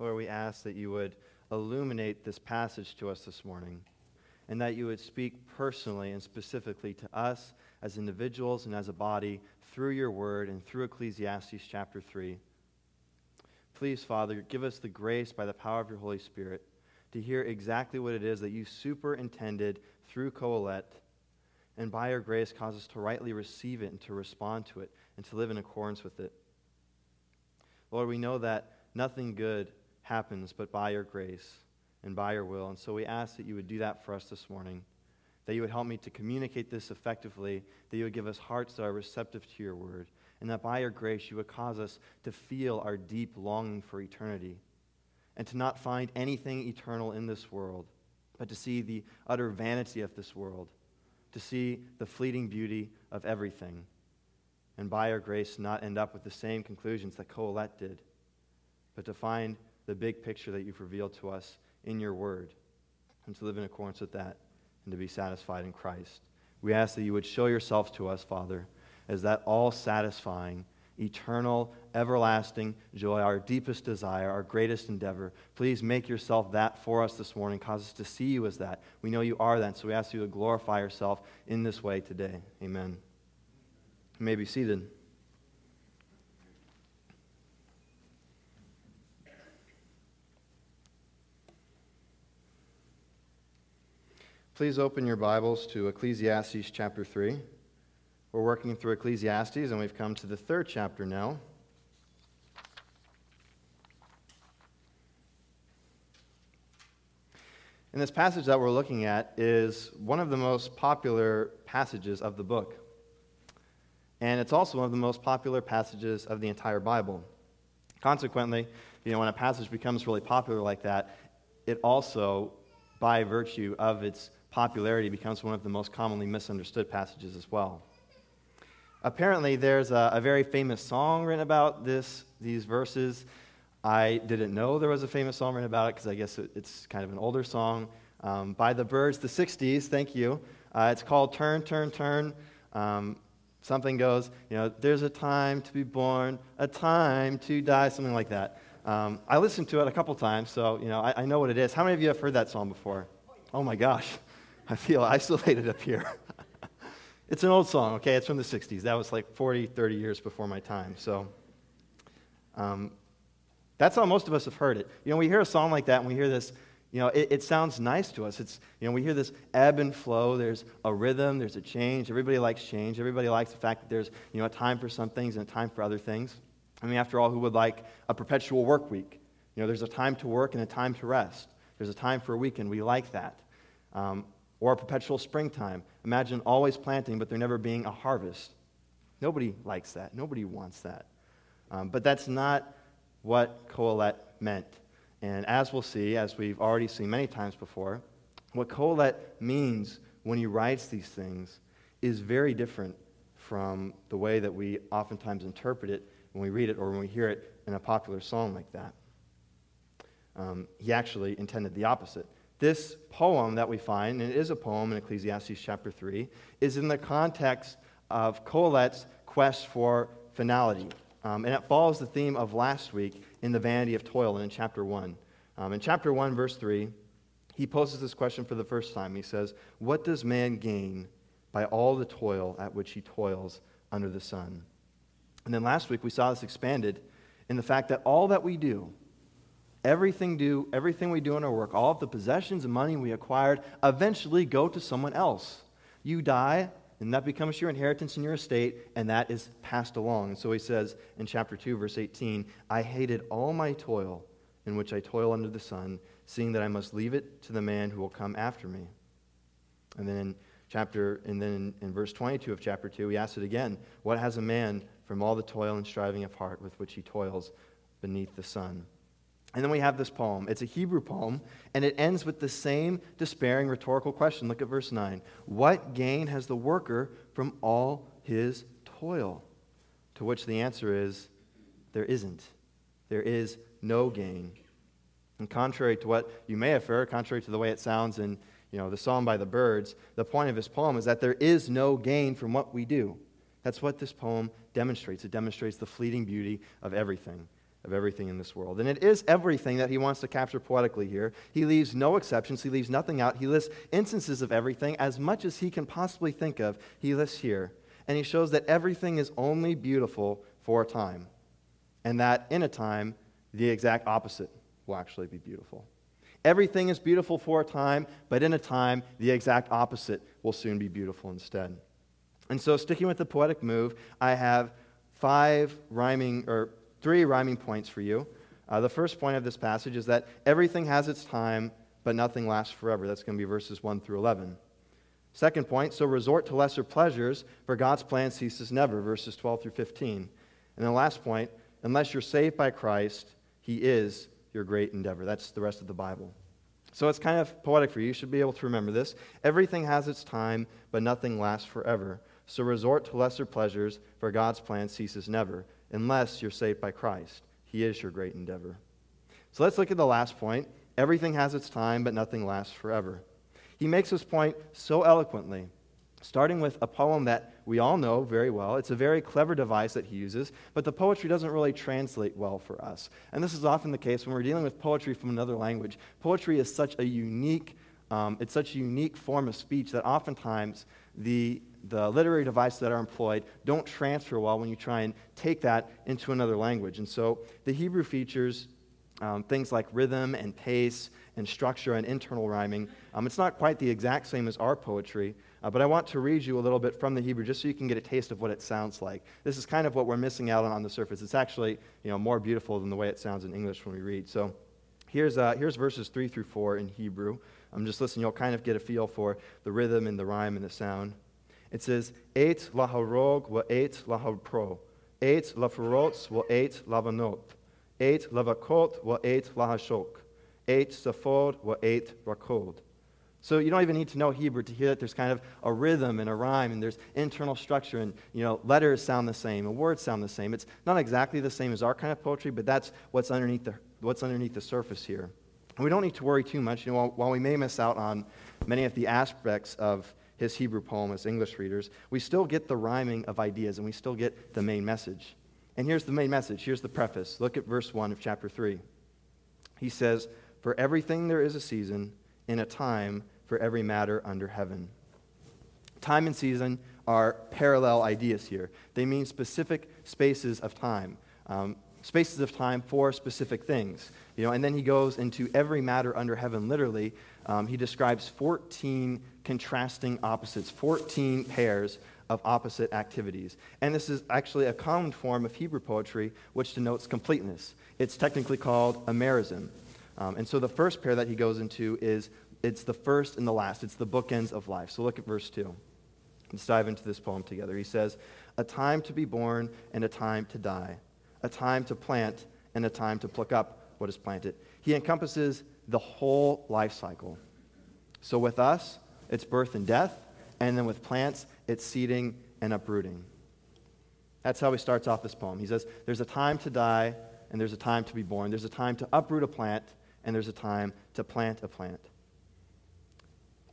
Lord, we ask that you would illuminate this passage to us this morning and that you would speak personally and specifically to us as individuals and as a body through your word and through Ecclesiastes chapter 3. Please, Father, give us the grace by the power of your Holy Spirit to hear exactly what it is that you superintended through Kohelet, and by your grace cause us to rightly receive it and to respond to it and to live in accordance with it. Lord, we know that nothing good happens but by your grace and by your will. And so we ask that you would do that for us this morning, that you would help me to communicate this effectively, that you would give us hearts that are receptive to your word, and that by your grace you would cause us to feel our deep longing for eternity and to not find anything eternal in this world, but to see the utter vanity of this world, to see the fleeting beauty of everything, and by your grace not end up with the same conclusions that Kohelet did, but to find the big picture that you've revealed to us in your word, and to live in accordance with that, and to be satisfied in Christ. We ask that you would show yourself to us, Father, as that all satisfying, eternal, everlasting joy, our deepest desire, our greatest endeavor. Please make yourself that for us this morning. Cause us to see you as that. We know you are that, so we ask you to glorify yourself in this way today. Amen. You may be seated. Please open your Bibles to Ecclesiastes chapter 3. We're working through Ecclesiastes, and we've come to the third chapter now. And this passage that we're looking at is one of the most popular passages of the book. And it's also one of the most popular passages of the entire Bible. Consequently, you know, when a passage becomes really popular like that, it also, by virtue of its popularity becomes one of the most commonly misunderstood passages as well. Apparently, there's a, a, very famous song written about this, these verses. I didn't know there was a famous song written about it because I guess it, it's kind of an older song um, by the Byrds, the 60s. Thank you. Uh, it's called Turn, Turn, Turn. Um, something goes, you know, there's a time to be born, a time to die, something like that. Um, I listened to it a couple times, so, you know, I, I know what it is. How many of you have heard that song before? Oh my gosh. I feel isolated up here. it's an old song, okay? It's from the 60s. That was like 40, 30 years before my time. So um, that's how most of us have heard it. You know, we hear a song like that and we hear this, you know, it, it, sounds nice to us. It's, you know, we hear this ebb and flow. There's a rhythm, there's a change. Everybody likes change. Everybody likes the fact that there's, you know, a time for some things and a time for other things. I mean, after all, who would like a perpetual work week? You know, there's a time to work and a time to rest. There's a time for a weekend. We like that. Um, or a perpetual springtime. Imagine always planting, but there never being a harvest. Nobody likes that. Nobody wants that. Um, but that's not what Kohelet meant. And as we'll see, as we've already seen many times before, what Kohelet means when he writes these things is very different from the way that we oftentimes interpret it when we read it or when we hear it in a popular song like that. Um, he actually intended the opposite. This poem that we find, and it is a poem in Ecclesiastes chapter 3, is in the context of Kohelet's quest for finality. Um, and it follows the theme of last week in the vanity of toil and in chapter 1. Um, in chapter 1, verse 3, he poses this question for the first time. He says, What does man gain by all the toil at which he toils under the sun? And then last week we saw this expanded in the fact that all that we do, Everything, do, everything we do in our work, all of the possessions and money we acquired, eventually go to someone else. You die, and that becomes your inheritance and your estate, and that is passed along. And so he says in chapter 2, verse 18, I hated all my toil in which I toil under the sun, seeing that I must leave it to the man who will come after me. And then in chapter, and then in, in verse 22 of chapter 2, he asks it again What has a man from all the toil and striving of heart with which he toils beneath the sun? And then we have this poem. It's a Hebrew poem, and it ends with the same despairing rhetorical question. Look at verse 9. What gain has the worker from all his toil? To which the answer is, there isn't. There is no gain. And contrary to what you may have heard, contrary to the way it sounds in you know, the song by the Byrds, the point of his poem is that there is no gain from what we do. That's what this poem demonstrates. It demonstrates the fleeting beauty of everything. Of everything in this world. And it is everything that he wants to capture poetically here. He leaves no exceptions, he leaves nothing out. He lists instances of everything as much as he can possibly think of, he lists here. And he shows that everything is only beautiful for a time, and that in a time, the exact opposite will actually be beautiful. Everything is beautiful for a time, but in a time, the exact opposite will soon be beautiful instead. And so, sticking with the poetic move, I have five rhyming, or three rhyming points for you. Uh, the first point of this passage is that everything has its time, but nothing lasts forever. That's going to be verses 1 through 11. Second point, so resort to lesser pleasures, for God's plan ceases never, verses 12 through 15. And the last point, unless you're saved by Christ, he is your great endeavor. That's the rest of the Bible. So it's kind of poetic for you. You should be able to remember this. Everything has its time, but nothing lasts forever. So resort to lesser pleasures, for God's plan ceases never, unless you're saved by Christ. He is your great endeavor. So let's look at the last point. Everything has its time, but nothing lasts forever. He makes this point so eloquently starting with a poem that we all know very well. It's a very clever device that he uses, but the poetry doesn't really translate well for us. And this is often the case when we're dealing with poetry from another language. Poetry is such a unique, um, it's such a unique form of speech that oftentimes the, the literary devices that are employed don't transfer well when you try and take that into another language. And so the Hebrew features um, things like rhythm and pace and structure and internal rhyming. Um, it's not quite the exact same as our poetry, uh, but I want to read you a little bit from the Hebrew just so you can get a taste of what it sounds like. This is kind of what we're missing out on on the surface. It's actually you know, more beautiful than the way it sounds in English when we read. So here's, uh, here's verses 3 through 4 in Hebrew. I'm just listening. You'll kind of get a feel for the rhythm and the rhyme and the sound. It says, Eit laharog wa eit lahapro. Eit lafarotz wa eit lavanot. Eit lavakot wa eit lahashok. Eit safod wa eit rakod. So you don't even need to know Hebrew to hear that there's kind of a rhythm and a rhyme and there's internal structure and you know letters sound the same and words sound the same. It's not exactly the same as our kind of poetry, but that's what's underneath the, what's underneath the surface here. And we don't need to worry too much. You know, while, while we may miss out on many of the aspects of his Hebrew poem as English readers, we still get the rhyming of ideas and we still get the main message. And here's the main message. Here's the preface. Look at verse 1 of chapter 3. He says, For everything there is a season in a time for every matter under heaven. Time and season are parallel ideas here. They mean specific spaces of time, um, spaces of time for specific things. You know, and then he goes into every matter under heaven, literally. Um, he describes 14 contrasting opposites, 14 pairs of opposite activities. And this is actually a common form of Hebrew poetry which denotes completeness. It's technically called a merism. Um, and so the first pair that he goes into is it's the first and the last. It's the bookends of life. So look at verse 2. Let's dive into this poem together. He says, A time to be born and a time to die, a time to plant and a time to pluck up what is planted. He encompasses the whole life cycle. So with us, it's birth and death, and then with plants, it's seeding and uprooting. That's how he starts off this poem. He says, There's a time to die, and there's a time to be born. There's a time to uproot a plant, and there's a time to plant a plant.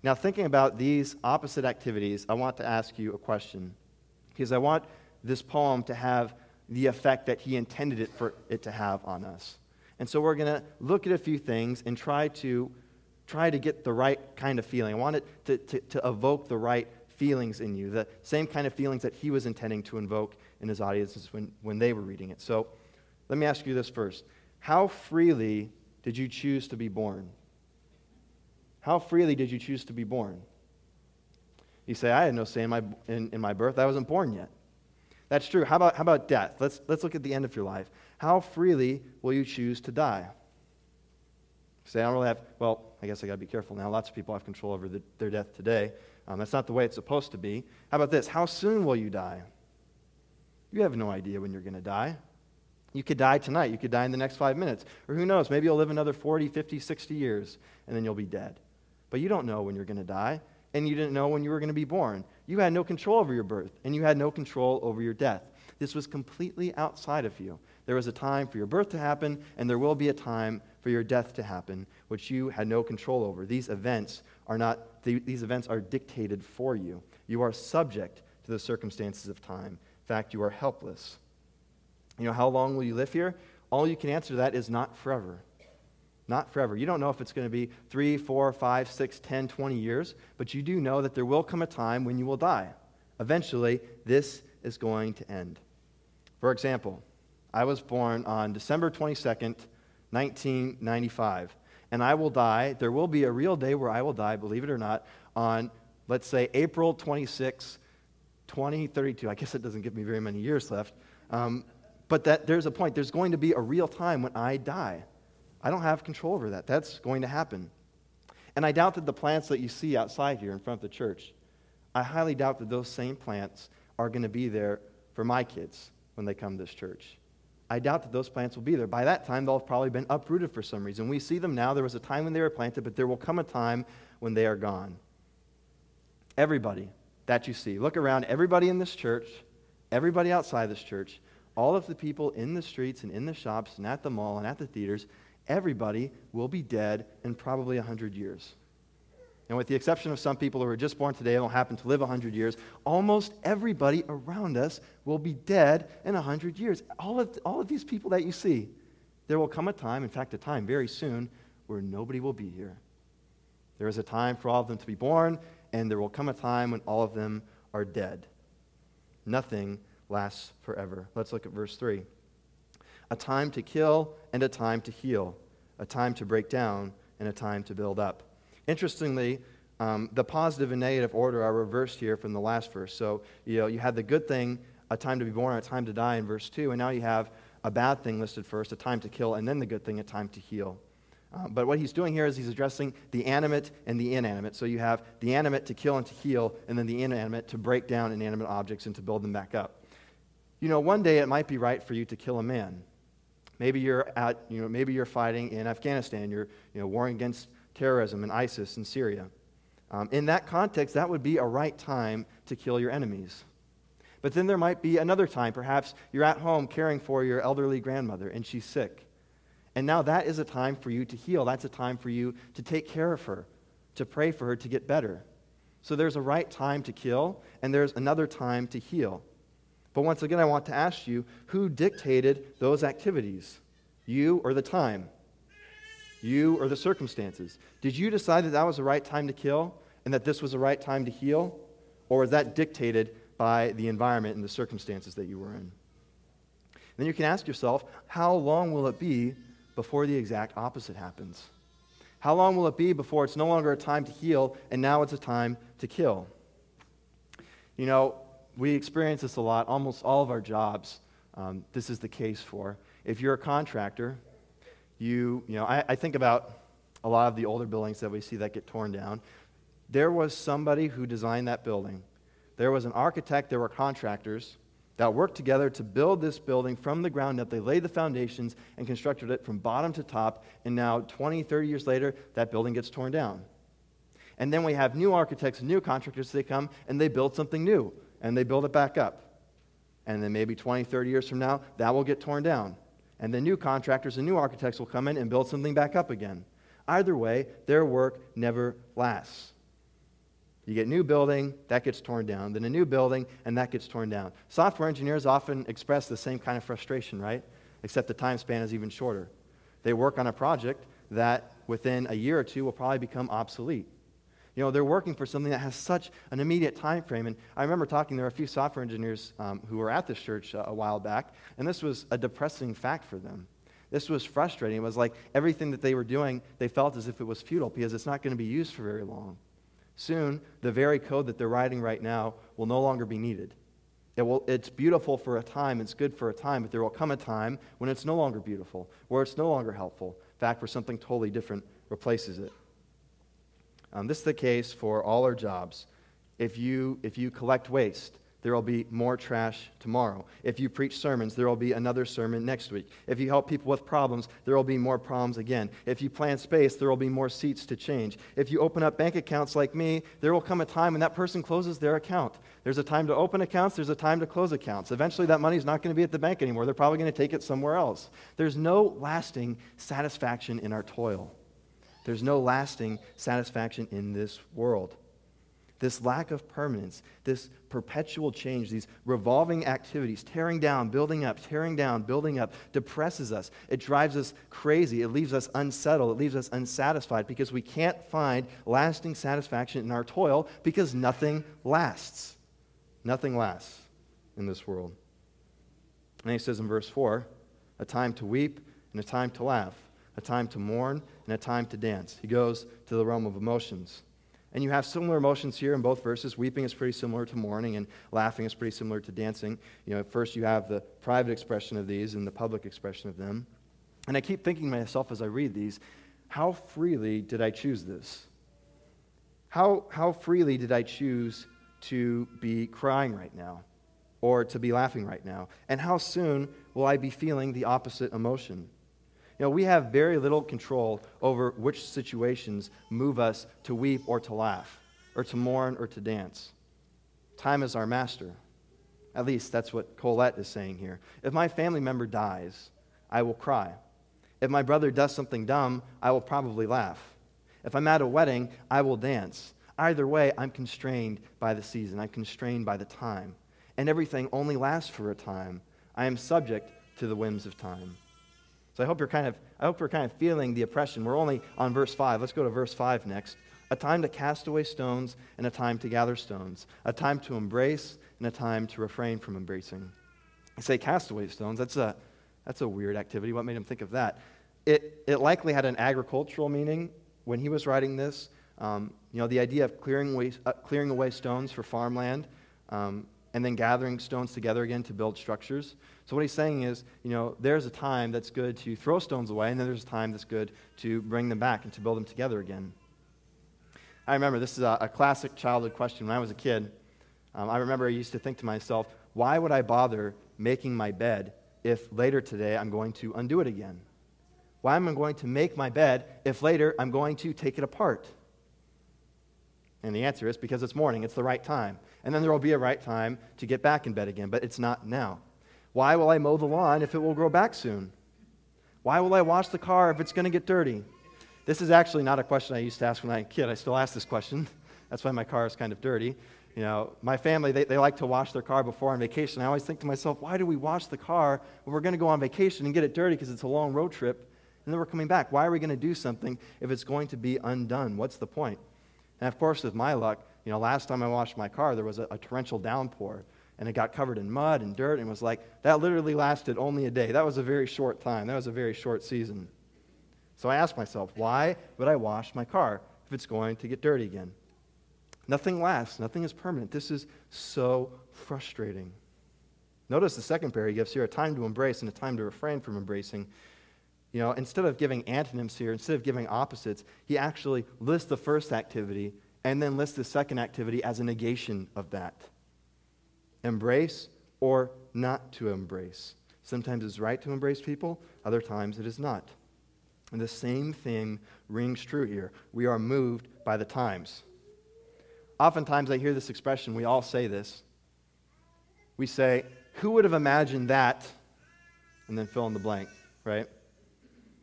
Now, thinking about these opposite activities, I want to ask you a question. Because I want this poem to have the effect that he intended it for it to have on us. And so we're going to look at a few things and try to try to get the right kind of feeling. I want it to, to, to evoke the right feelings in you, the same kind of feelings that he was intending to invoke in his audiences when, when they were reading it. So let me ask you this first. How freely did you choose to be born? How freely did you choose to be born? You say, I had no say in my, in, in my birth. I wasn't born yet. That's true. How about, how about death? Let's, let's look at the end of your life. How freely will you choose to die? Say, I don't really have, well, I guess I got to be careful now. Lots of people have control over the, their death today. Um, that's not the way it's supposed to be. How about this? How soon will you die? You have no idea when you're going to die. You could die tonight. You could die in the next five minutes. Or who knows? Maybe you'll live another 40, 50, 60 years, and then you'll be dead. But you don't know when you're going to die, and you didn't know when you were going to be born. You had no control over your birth, and you had no control over your death. This was completely outside of you. There was a time for your birth to happen, and there will be a time for your death to happen, which you had no control over. These events are not, these events are dictated for you. You are subject to the circumstances of time. In fact, you are helpless. You know, how long will you live here? all you can answer to that is not forever. Not forever. You don't know if it's going to be three, four, five, six, ten, twenty years, but you do know that there will come a time when you will die. Eventually, this is going to end. For example, I was born on December 22nd, 1995, and I will die. There will be a real day where I will die, believe it or not, on, let's say, April 26, 2032. I guess it doesn't give me very many years left. Um, but that, there's a point. There's going to be a real time when I die. I don't have control over that. That's going to happen. And I doubt that the plants that you see outside here in front of the church, I highly doubt that those same plants are going to be there for my kids when they come to this church. I doubt that those plants will be there. By that time, they'll have probably been uprooted for some reason. We see them now. There was a time when they were planted, but there will come a time when they are gone. Everybody that you see, look around, everybody in this church, everybody outside this church, all of the people in the streets and in the shops and at the mall and at the theaters, everybody will be dead in probably 100 years. And with the exception of some people who are just born today and will happen to live 100 years, almost everybody around us will be dead in 100 years. All of, all of these people that you see, there will come a time, in fact, a time very soon, where nobody will be here. There is a time for all of them to be born, and there will come a time when all of them are dead. Nothing lasts forever. Let's look at verse 3. A time to kill and a time to heal, a time to break down and a time to build up. Interestingly, um, the positive and negative order are reversed here from the last verse. So, you know, you had the good thing, a time to be born, a time to die in verse 2, and now you have a bad thing listed first, a time to kill, and then the good thing, a time to heal. Uh, but what he's doing here is he's addressing the animate and the inanimate. So you have the animate to kill and to heal, and then the inanimate to break down inanimate objects and to build them back up. You know, one day it might be right for you to kill a man. Maybe you're at, you know, maybe you're fighting in Afghanistan. You're, you know, warring against terrorism and ISIS in Syria. Um, in that context, that would be a right time to kill your enemies. But then there might be another time. Perhaps you're at home caring for your elderly grandmother and she's sick. And now that is a time for you to heal. That's a time for you to take care of her, to pray for her to get better. So there's a right time to kill, and there's another time to heal. But once again, I want to ask you who dictated those activities? You or the time? You or the circumstances? Did you decide that that was the right time to kill and that this was the right time to heal? Or was that dictated by the environment and the circumstances that you were in? Then you can ask yourself, how long will it be before the exact opposite happens? How long will it be before it's no longer a time to heal and now it's a time to kill? You know, we experience this a lot. Almost all of our jobs, um, this is the case for. If you're a contractor, you, you know, I, I think about a lot of the older buildings that we see that get torn down. There was somebody who designed that building. There was an architect, there were contractors that worked together to build this building from the ground up. They laid the foundations and constructed it from bottom to top. And now, 20, 30 years later, that building gets torn down. And then we have new architects new contractors. They come and they build something new and they build it back up. And then maybe 20, 30 years from now, that will get torn down and then new contractors and new architects will come in and build something back up again. Either way, their work never lasts. You get new building, that gets torn down, then a new building, and that gets torn down. Software engineers often express the same kind of frustration, right? Except the time span is even shorter. They work on a project that within a year or two will probably become obsolete. You know, they're working for something that has such an immediate time frame. And I remember talking, there were a few software engineers um, who were at this church uh, a while back, and this was a depressing fact for them. This was frustrating. It was like everything that they were doing, they felt as if it was futile because it's not going to be used for very long. Soon, the very code that they're writing right now will no longer be needed. It will, it's beautiful for a time, it's good for a time, but there will come a time when it's no longer beautiful, where it's no longer helpful. In fact, where something totally different replaces it. Um, this is the case for all our jobs. If you, if you collect waste, there will be more trash tomorrow. If you preach sermons, there will be another sermon next week. If you help people with problems, there will be more problems again. If you plan space, there will be more seats to change. If you open up bank accounts like me, there will come a time when that person closes their account. There's a time to open accounts, there's a time to close accounts. Eventually, that money is not going to be at the bank anymore. They're probably going to take it somewhere else. There's no lasting satisfaction in our toil. There's no lasting satisfaction in this world. this lack of permanence, this perpetual change, these revolving activities, tearing down, building up, tearing down, building up, depresses us. It drives us crazy. It leaves us unsettled. It leaves us unsatisfied because we can't find lasting satisfaction in our toil because nothing lasts. Nothing lasts in this world. And he says in verse 4 a time to weep and a time to laugh, a time to mourn and a time to dance. He goes to the realm of emotions. And you have similar emotions here in both verses. Weeping is pretty similar to mourning, and laughing is pretty similar to dancing. You know, first you have the private expression of these and the public expression of them. And I keep thinking to myself as I read these, how freely did I choose this? How, how freely did I choose to be crying right now or to be laughing right now? And how soon will I be feeling the opposite emotion? You know, we have very little control over which situations move us to weep or to laugh, or to mourn or to dance. Time is our master. At least that's what Kohelet is saying here. If my family member dies, I will cry. If my brother does something dumb, I will probably laugh. If I'm at a wedding, I will dance. Either way, I'm constrained by the season, I'm constrained by the time. And everything only lasts for a time. I am subject to the whims of time. So I hope you're kind of, I hope you're kind of feeling the oppression. We're only on verse 5. Let's go to verse 5 next. A time to cast away stones and a time to gather stones. A time to embrace and a time to refrain from embracing. I say cast away stones. That's a, that's a weird activity. What made him think of that? It, it likely had an agricultural meaning when he was writing this. Um, you know, the idea of clearing uh, clearing away stones for farmland um, and then gathering stones together again to build structures. So what he's saying is, you know, there's a time that's good to throw stones away, and then there's a time that's good to bring them back and to build them together again. I remember this is a, a classic childhood question. When I was a kid, um, I remember I used to think to myself, why would I bother making my bed if later today I'm going to undo it again? Why am I going to make my bed if later I'm going to take it apart? And the answer is because it's morning, it's the right time. And then there will be a right time to get back in bed again, but it's not now. Why will I mow the lawn if it will grow back soon? Why will I wash the car if it's going to get dirty? This is actually not a question I used to ask when I was a kid. I still ask this question. That's why my car is kind of dirty. You know, my family, they, they like to wash their car before on vacation. I always think to myself, why do we wash the car when we're going to go on vacation and get it dirty because it's a long road trip and then we're coming back? Why are we going to do something if it's going to be undone? What's the point? And of course, with my luck, you know, last time I washed my car, there was a, a torrential downpour and it got covered in mud and dirt and was like, that literally lasted only a day. That was a very short time. That was a very short season. So I asked myself, why would I wash my car if it's going to get dirty again? Nothing lasts, nothing is permanent. This is so frustrating. Notice the second pair he gives here a time to embrace and a time to refrain from embracing. You know, instead of giving antonyms here, instead of giving opposites, he actually lists the first activity and then lists the second activity as a negation of that embrace or not to embrace. Sometimes it's right to embrace people, other times it is not. And the same thing rings true here. We are moved by the times. Oftentimes I hear this expression, we all say this. We say, Who would have imagined that? And then fill in the blank, right?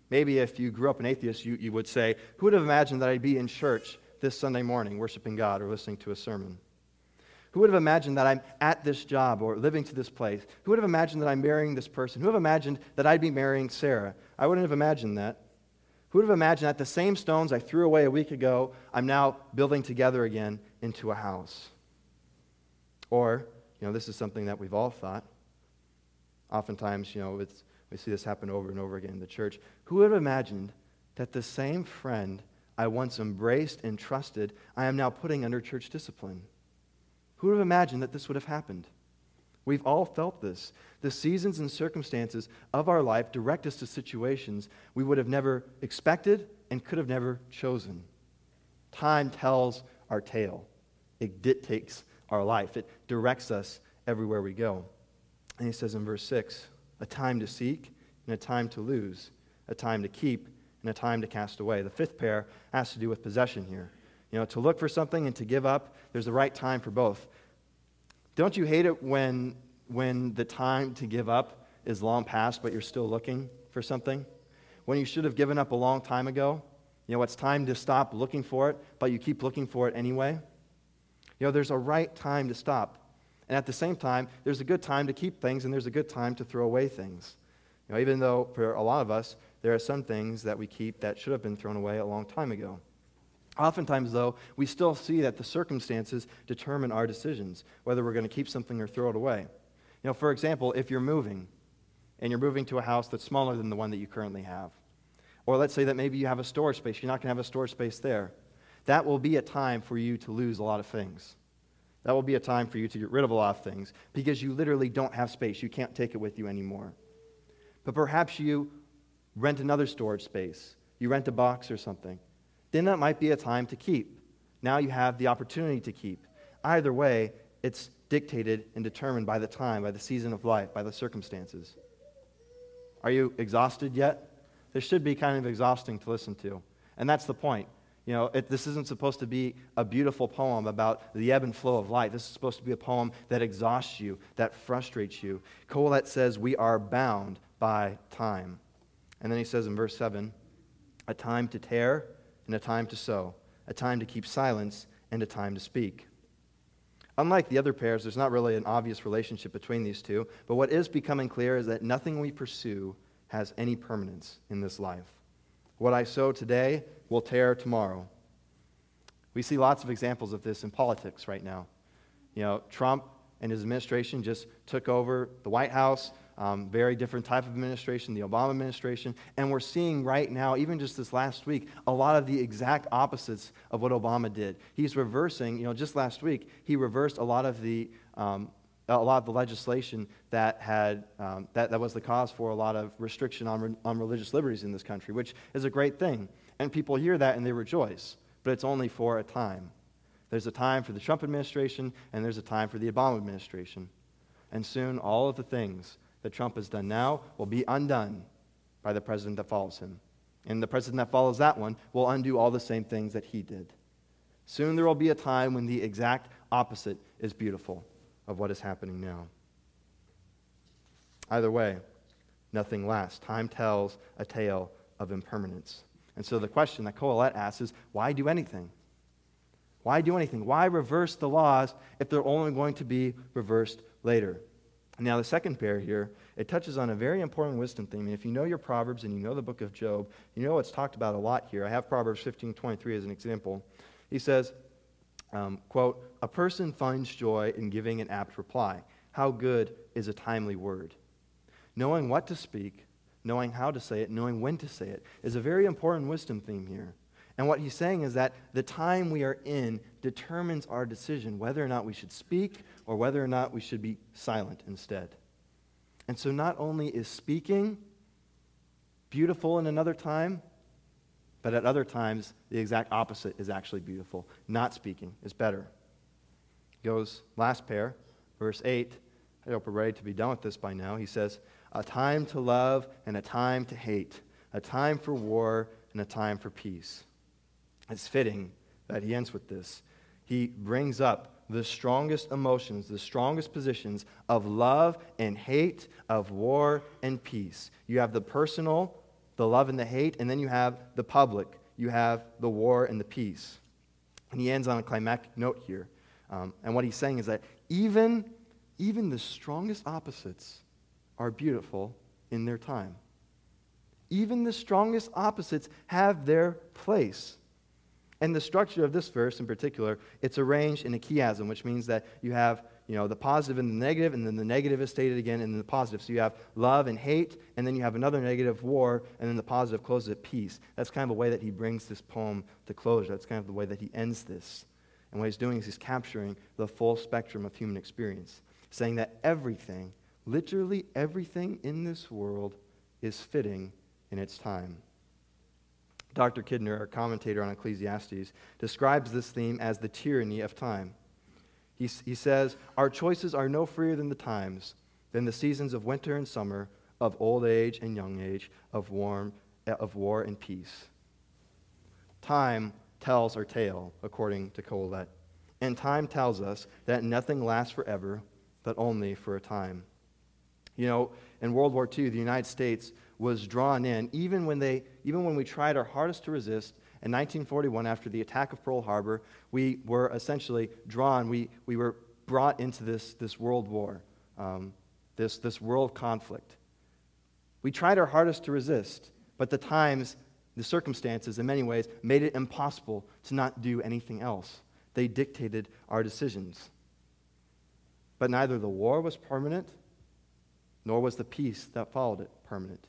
Maybe if you grew up an atheist, you, you would say, Who would have imagined that I'd be in church this Sunday morning worshiping God or listening to a sermon? Who would have imagined that I'm at this job or living to this place? Who would have imagined that I'm marrying this person? Who would have imagined that I'd be marrying Sarah? I wouldn't have imagined that. Who would have imagined that the same stones I threw away a week ago, I'm now building together again into a house? Or, you know, this is something that we've all thought. Oftentimes, you know, we see this happen over and over again in the church. Who would have imagined that the same friend I once embraced and trusted, I am now putting under church discipline? Who would have imagined that this would have happened? We've all felt this. The seasons and circumstances of our life direct us to situations we would have never expected and could have never chosen. Time tells our tale, it dictates our life, it directs us everywhere we go. And he says in verse 6 a time to seek and a time to lose, a time to keep and a time to cast away. The fifth pair has to do with possession here. You know, to look for something and to give up, there's the right time for both. Don't you hate it when, when the time to give up is long past, but you're still looking for something? When you should have given up a long time ago? You know, it's time to stop looking for it, but you keep looking for it anyway? You know, there's a right time to stop. And at the same time, there's a good time to keep things and there's a good time to throw away things. You know, even though for a lot of us, there are some things that we keep that should have been thrown away a long time ago. Oftentimes, though, we still see that the circumstances determine our decisions, whether we're going to keep something or throw it away. You know, for example, if you're moving and you're moving to a house that's smaller than the one that you currently have, or let's say that maybe you have a storage space, you're not going to have a storage space there. That will be a time for you to lose a lot of things. That will be a time for you to get rid of a lot of things because you literally don't have space. You can't take it with you anymore. But perhaps you rent another storage space, you rent a box or something. Then that might be a time to keep. Now you have the opportunity to keep. Either way, it's dictated and determined by the time, by the season of life, by the circumstances. Are you exhausted yet? This should be kind of exhausting to listen to. And that's the point. You know, it, this isn't supposed to be a beautiful poem about the ebb and flow of life. This is supposed to be a poem that exhausts you, that frustrates you. Kohelet says, We are bound by time. And then he says in verse 7 a time to tear and a time to sow, a time to keep silence and a time to speak. Unlike the other pairs, there's not really an obvious relationship between these two, but what is becoming clear is that nothing we pursue has any permanence in this life. What I sow today will tear tomorrow. We see lots of examples of this in politics right now. You know, Trump and his administration just took over the White House, um, very different type of administration, the Obama administration. And we're seeing right now, even just this last week, a lot of the exact opposites of what Obama did. He's reversing, you know, just last week, he reversed a lot of the. Um, a lot of the legislation that, had, um, that, that was the cause for a lot of restriction on, re- on religious liberties in this country, which is a great thing. And people hear that and they rejoice, but it's only for a time. There's a time for the Trump administration, and there's a time for the Obama administration. And soon, all of the things that Trump has done now will be undone by the president that follows him. And the president that follows that one will undo all the same things that he did. Soon there will be a time when the exact opposite is beautiful of what is happening now. Either way, nothing lasts. Time tells a tale of impermanence. And so the question that Kohelet asks is why do anything? Why do anything? Why reverse the laws if they're only going to be reversed later? Now, the second pair here, it touches on a very important wisdom theme. And if you know your Proverbs and you know the book of Job, you know it's talked about a lot here. I have Proverbs 15 23 as an example. He says, um, quote, A person finds joy in giving an apt reply. How good is a timely word? Knowing what to speak knowing how to say it, knowing when to say it, is a very important wisdom theme here. And what he's saying is that the time we are in determines our decision whether or not we should speak or whether or not we should be silent instead. And so not only is speaking beautiful in another time, but at other times, the exact opposite is actually beautiful. Not speaking is better. Goes last pair, verse 8. I hope we're ready to be done with this by now. He says, a time to love and a time to hate, a time for war and a time for peace. It's fitting that he ends with this. He brings up the strongest emotions, the strongest positions of love and hate, of war and peace. You have the personal, the love and the hate, and then you have the public. You have the war and the peace. And he ends on a climactic note here. Um, and what he's saying is that even, even the strongest opposites are beautiful in their time. Even the strongest opposites have their place. And the structure of this verse in particular, it's arranged in a chiasm, which means that you have you know, the positive and the negative, and then the negative is stated again in the positive. So you have love and hate, and then you have another negative, war, and then the positive closes at peace. That's kind of a way that he brings this poem to closure. That's kind of the way that he ends this. And what he's doing is he's capturing the full spectrum of human experience, saying that everything Literally everything in this world is fitting in its time. Dr. Kidner, a commentator on Ecclesiastes, describes this theme as the tyranny of time. He, he says, Our choices are no freer than the times, than the seasons of winter and summer, of old age and young age, of, warm, eh, of war and peace. Time tells our tale, according to Kohelet. And time tells us that nothing lasts forever, but only for a time. You know, in World War II, the United States was drawn in, even when, they, even when we tried our hardest to resist. In 1941, after the attack of Pearl Harbor, we were essentially drawn, we, we were brought into this, this world war, um, this, this world conflict. We tried our hardest to resist, but the times, the circumstances, in many ways, made it impossible to not do anything else. They dictated our decisions. But neither the war was permanent, nor was the peace that followed it permanent.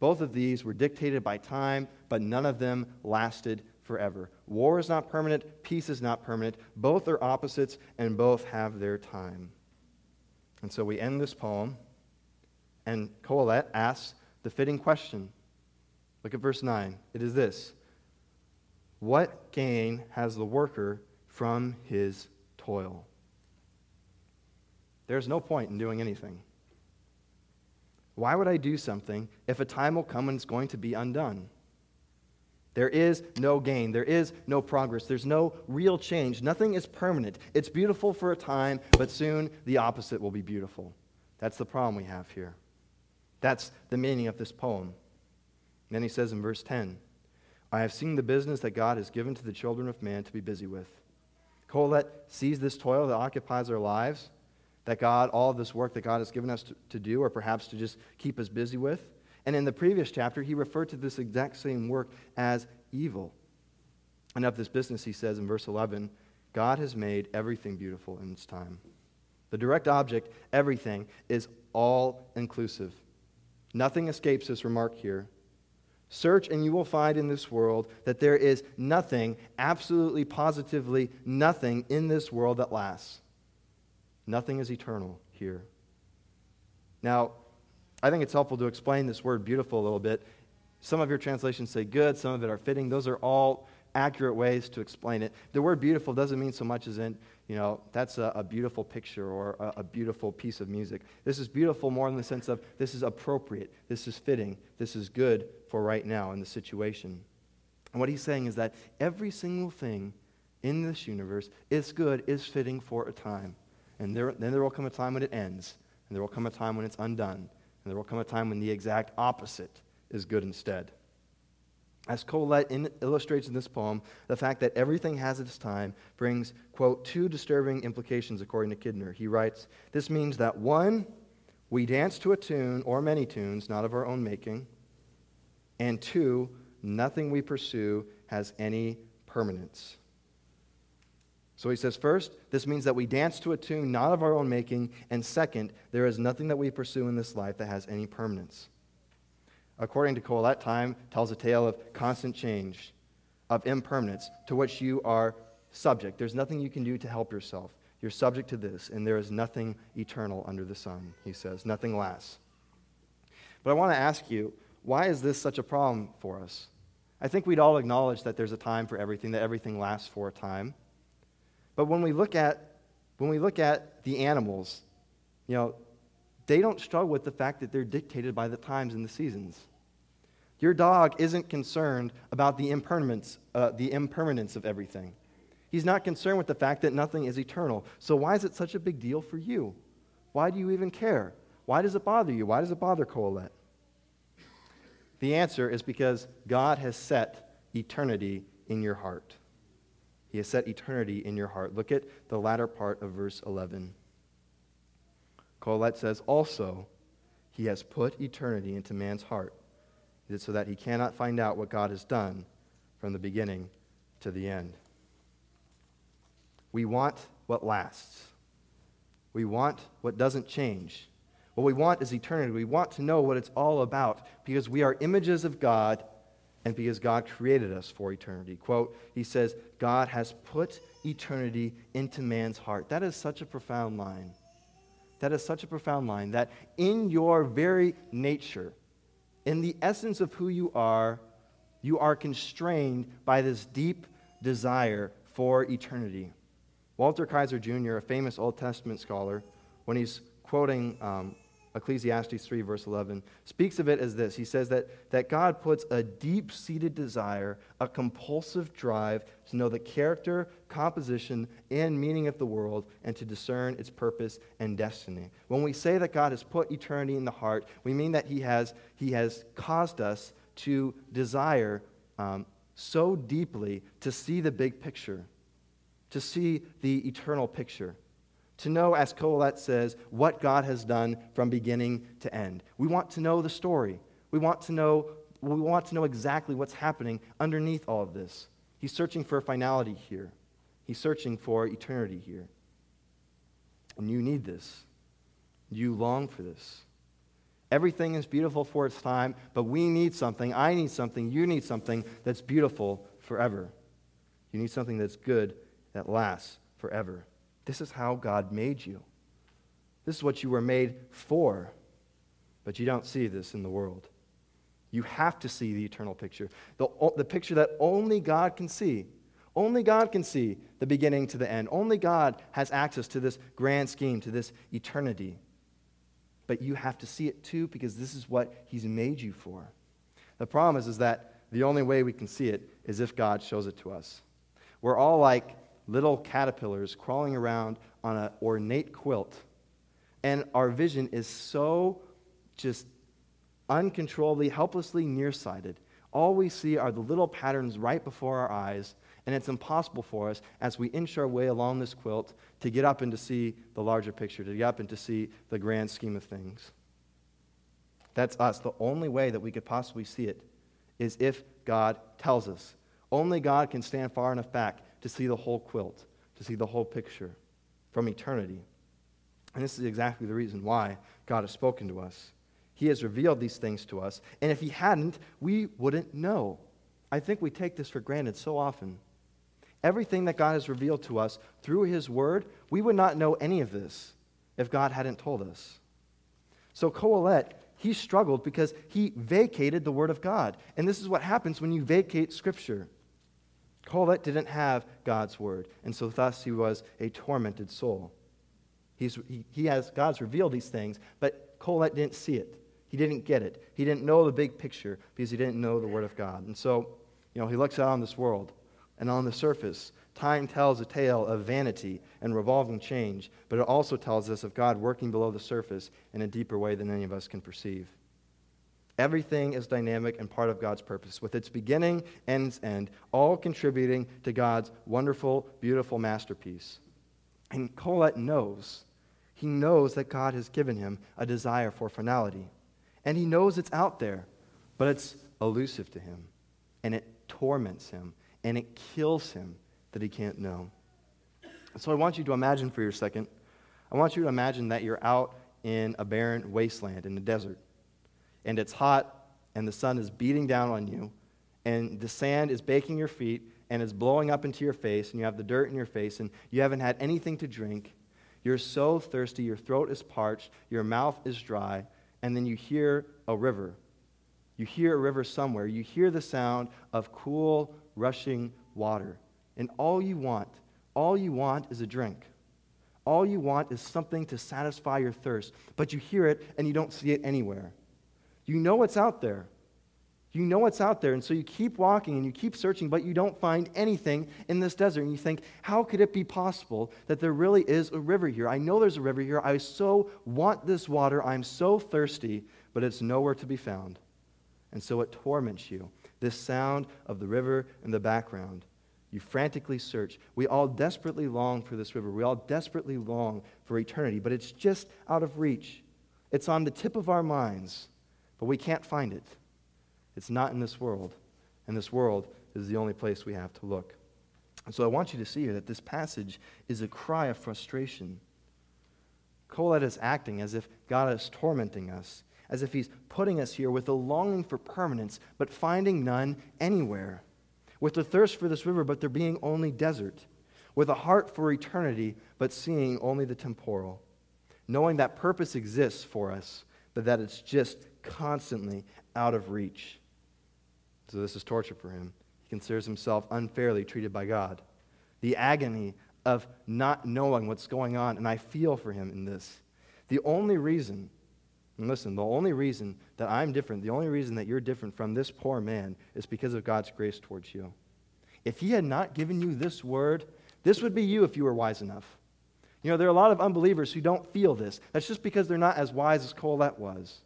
Both of these were dictated by time, but none of them lasted forever. War is not permanent, peace is not permanent. Both are opposites, and both have their time. And so we end this poem, and Kohelet asks the fitting question. Look at verse 9. It is this What gain has the worker from his toil? There's no point in doing anything. Why would I do something if a time will come when it's going to be undone? There is no gain. There is no progress. There's no real change. Nothing is permanent. It's beautiful for a time, but soon the opposite will be beautiful. That's the problem we have here. That's the meaning of this poem. And then he says in verse 10 I have seen the business that God has given to the children of man to be busy with. Kohelet sees this toil that occupies our lives that God, all this work that God has given us to, to do, or perhaps to just keep us busy with. And in the previous chapter, he referred to this exact same work as evil. And of this business, he says in verse 11, God has made everything beautiful in its time. The direct object, everything, is all inclusive. Nothing escapes this remark here. Search and you will find in this world that there is nothing, absolutely positively nothing in this world that lasts. Nothing is eternal here. Now, I think it's helpful to explain this word beautiful a little bit. Some of your translations say good, some of it are fitting. Those are all accurate ways to explain it. The word beautiful doesn't mean so much as in, you know, that's a, a beautiful picture or a, a, beautiful piece of music. This is beautiful more in the sense of this is appropriate, this is fitting, this is good for right now in the situation. And what he's saying is that every single thing in this universe is good, is fitting for a time. And there, then there will come a time when it ends, and there will come a time when it's undone, and there will come a time when the exact opposite is good instead. As Kohelet in, illustrates in this poem, the fact that everything has its time brings, quote, two disturbing implications according to Kidner. He writes, This means that one, we dance to a tune or many tunes, not of our own making, and two, nothing we pursue has any permanence. So he says, first, this means that we dance to a tune not of our own making, and second, there is nothing that we pursue in this life that has any permanence. According to Kohelet, time tells a tale of constant change, of impermanence, to which you are subject. There's nothing you can do to help yourself. You're subject to this, and there is nothing eternal under the sun, he says. Nothing lasts. But I want to ask you, why is this such a problem for us? I think we'd all acknowledge that there's a time for everything, that everything lasts for a time. But when we look at when we look at the animals, you know, they don't struggle with the fact that they're dictated by the times and the seasons. Your dog isn't concerned about the impermanence, uh, the impermanence of everything. He's not concerned with the fact that nothing is eternal. So why is it such a big deal for you? Why do you even care? Why does it bother you? Why does it bother Kohelet? The answer is because God has set eternity in your heart. He has set eternity in your heart. Look at the latter part of verse 11. Kohelet says, Also, he has put eternity into man's heart, so that he cannot find out what God has done from the beginning to the end. We want what lasts. We want what doesn't change. What we want is eternity. We want to know what it's all about because we are images of God and because God created us for eternity. Quote, he says, God has put eternity into man's heart. That is such a profound line. That is such a profound line that in your very nature, in the essence of who you are, you are constrained by this deep desire for eternity. Walter Kaiser Jr., a famous Old Testament scholar, when he's quoting um, Ecclesiastes 3, verse 11, speaks of it as this. He says that, that God puts a deep seated desire, a compulsive drive to know the character, composition, and meaning of the world and to discern its purpose and destiny. When we say that God has put eternity in the heart, we mean that He has, he has caused us to desire um, so deeply to see the big picture, to see the eternal picture to know, as Kohelet says, what God has done from beginning to end. We want to know the story. We want to know, we want to know exactly what's happening underneath all of this. He's searching for finality here. He's searching for eternity here. And you need this. You long for this. Everything is beautiful for its time, but we need something. I need something. You need something that's beautiful forever. You need something that's good that lasts forever. This is how God made you. This is what you were made for. But you don't see this in the world. You have to see the eternal picture, the, the picture that only God can see. Only God can see the beginning to the end. Only God has access to this grand scheme, to this eternity. But you have to see it too because this is what He's made you for. The problem is, is that the only way we can see it is if God shows it to us. We're all like little caterpillars crawling around on an ornate quilt. And our vision is so just uncontrollably, helplessly nearsighted. All we see are the little patterns right before our eyes, and it's impossible for us as we inch our way along this quilt to get up and to see the larger picture, to get up and to see the grand scheme of things. That's us. The only way that we could possibly see it is if God tells us. Only God can stand far enough back to see the whole quilt, to see the whole picture from eternity. And this is exactly the reason why God has spoken to us. He has revealed these things to us, and if He hadn't, we wouldn't know. I think we take this for granted so often. Everything that God has revealed to us through His Word, we would not know any of this if God hadn't told us. So, Kohelet, he struggled because he vacated the Word of God. And this is what happens when you vacate Scripture. Kohelet didn't have God's word, and so thus he was a tormented soul. He's, he, he has, God's revealed these things, but Kohelet didn't see it. He didn't get it. He didn't know the big picture because he didn't know the word of God. And so, you know, he looks out on this world, and on the surface, time tells a tale of vanity and revolving change, but it also tells us of God working below the surface in a deeper way than any of us can perceive. Everything is dynamic and part of God's purpose, with its beginning and end, all contributing to God's wonderful, beautiful masterpiece. And Kohelet knows. He knows that God has given him a desire for finality. And he knows it's out there, but it's elusive to him. And it torments him. And it kills him that he can't know. So I want you to imagine for your second, I want you to imagine that you're out in a barren wasteland in the desert and it's hot and the sun is beating down on you and the sand is baking your feet and it's blowing up into your face and you have the dirt in your face and you haven't had anything to drink. You're so thirsty, your throat is parched, your mouth is dry, and then you hear a river. You hear a river somewhere. You hear the sound of cool, rushing water. And all you want, all you want is a drink. All you want is something to satisfy your thirst, but you hear it and you don't see it anywhere. You know what's out there. You know what's out there. And so you keep walking and you keep searching, but you don't find anything in this desert. And you think, how could it be possible that there really is a river here? I know there's a river here. I so want this water. I'm so thirsty, but it's nowhere to be found. And so it torments you. This sound of the river in the background. You frantically search. We all desperately long for this river. We all desperately long for eternity, but it's just out of reach. It's on the tip of our minds. But we can't find it. It's not in this world. And this world is the only place we have to look. And so I want you to see here that this passage is a cry of frustration. Kohelet is acting as if God is tormenting us, as if he's putting us here with a longing for permanence, but finding none anywhere. With a thirst for this river, but there being only desert. With a heart for eternity, but seeing only the temporal. Knowing that purpose exists for us, but that it's just constantly out of reach. So, this is torture for him. He considers himself unfairly treated by God. The agony of not knowing what's going on, and I feel for him in this. The only reason And listen, the only reason that I'm different, the only reason that you're different from this poor man is because of God's grace towards you. If he had not given you this word, this would be you if you were wise enough. You know, there are a lot of unbelievers who don't feel this. That's just because they're not as wise as Kohelet was.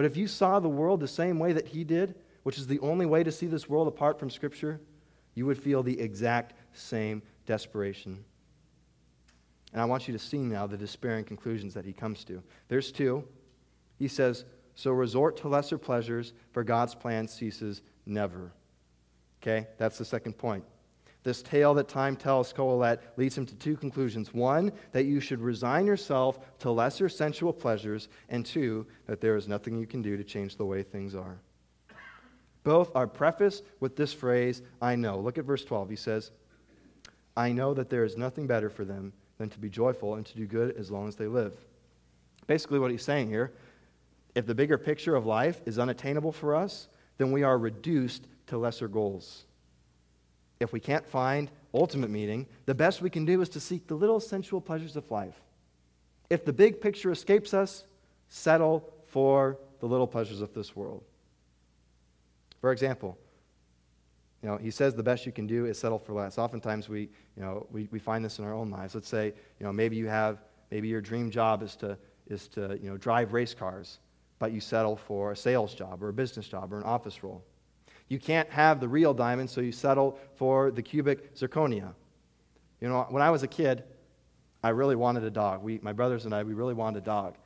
But if you saw the world the same way that he did, which is the only way to see this world apart from Scripture, you would feel the exact same desperation. And I want you to see now the despairing conclusions that he comes to. There's two. He says, So resort to lesser pleasures, for God's plan ceases never. Okay, that's the second point. This tale that time tells Kohelet leads him to two conclusions. One, that you should resign yourself to lesser sensual pleasures, and two, that there is nothing you can do to change the way things are. Both are prefaced with this phrase, I know. Look at verse 12. He says, I know that there is nothing better for them than to be joyful and to do good as long as they live. Basically, what he's saying here if the bigger picture of life is unattainable for us, then we are reduced to lesser goals. If we can't find ultimate meaning, the best we can do is to seek the little sensual pleasures of life. If the big picture escapes us, settle for the little pleasures of this world. For example, you know, he says the best you can do is settle for less. Oftentimes we, you know, we, we find this in our own lives. Let's say, you know, maybe you have, maybe your dream job is to, is to, you know, drive race cars, but you settle for a sales job or a business job or an office role. You can't have the real diamond, so you settle for the cubic zirconia. You know, when I was a kid, I really wanted a dog. We, my brothers and I, we really wanted a dog.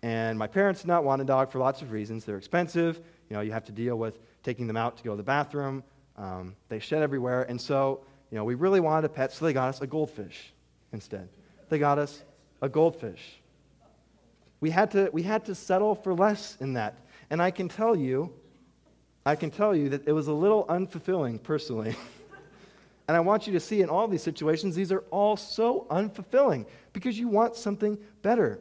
And my parents did not want a dog for lots of reasons. They're expensive. You know, you have to deal with taking them out to go to the bathroom. Um, they shed everywhere. And so, you know, we really wanted a pet, so they got us a goldfish instead. They got us a goldfish. We had to, we had to settle for less in that. And I can tell you, I can tell you that it was a little unfulfilling personally. and I want you to see in all these situations, these are all so unfulfilling because you want something better.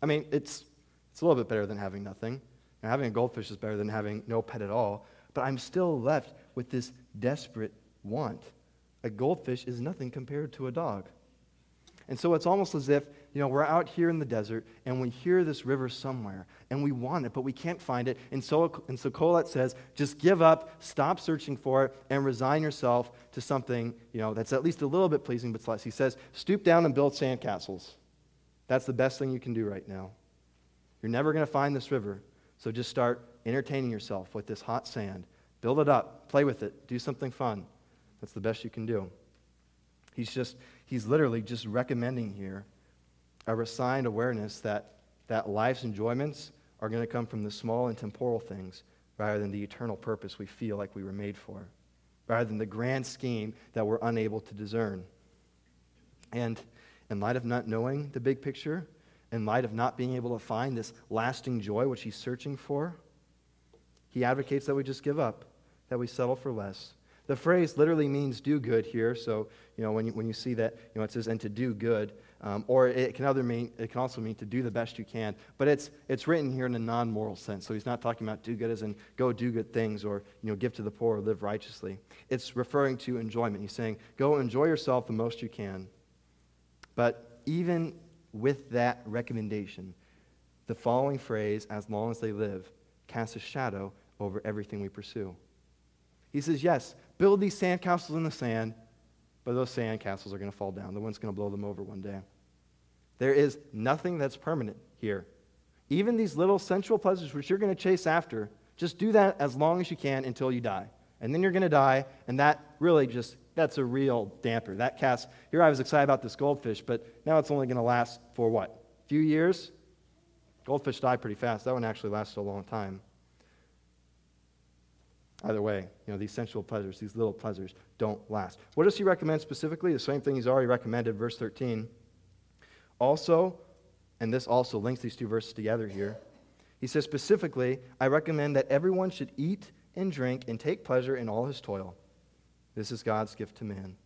I mean, it's, it's a little bit better than having nothing. Now, having a goldfish is better than having no pet at all, but I'm still left with this desperate want. A goldfish is nothing compared to a dog. And so it's almost as if, you know, we're out here in the desert and we hear this river somewhere and we want it, but we can't find it. And so, and so Kohelet says, just give up, stop searching for it, and resign yourself to something, you know, that's at least a little bit pleasing but less. He says, stoop down and build sandcastles. That's the best thing you can do right now. You're never going to find this river, so just start entertaining yourself with this hot sand. Build it up, play with it, do something fun. That's the best you can do. He's just, he's literally just recommending here a resigned awareness that, that life's enjoyments are going to come from the small and temporal things rather than the eternal purpose we feel like we were made for, rather than the grand scheme that we're unable to discern. And in light of not knowing the big picture, in light of not being able to find this lasting joy which he's searching for, he advocates that we just give up, that we settle for less. The phrase literally means do good here. So, you know, when you, when you see that, you know, it says, and to do good, um, or it can, other mean, it can also mean to do the best you can. But it's, it's written here in a non moral sense. So he's not talking about do good as in go do good things or, you know, give to the poor or live righteously. It's referring to enjoyment. He's saying, go enjoy yourself the most you can. But even with that recommendation, the following phrase, as long as they live, casts a shadow over everything we pursue. He says, Yes, build these sandcastles in the sand, but those sandcastles are going to fall down. The wind's going to blow them over one day. There is nothing that's permanent here. Even these little sensual pleasures which you're going to chase after, just do that as long as you can until you die. And then you're going to die, and that really just, that's a real damper. That casts, here I was excited about this goldfish, but now it's only going to last for what? A few years? Goldfish die pretty fast. That one actually lasted a long time. Either way, you know, these sensual pleasures, these little pleasures, don't last. What does he recommend specifically? The same thing he's already recommended, verse 13. Also, and this also links these two verses together here, he says specifically, I recommend that everyone should eat and drink and take pleasure in all his toil. This is God's gift to man.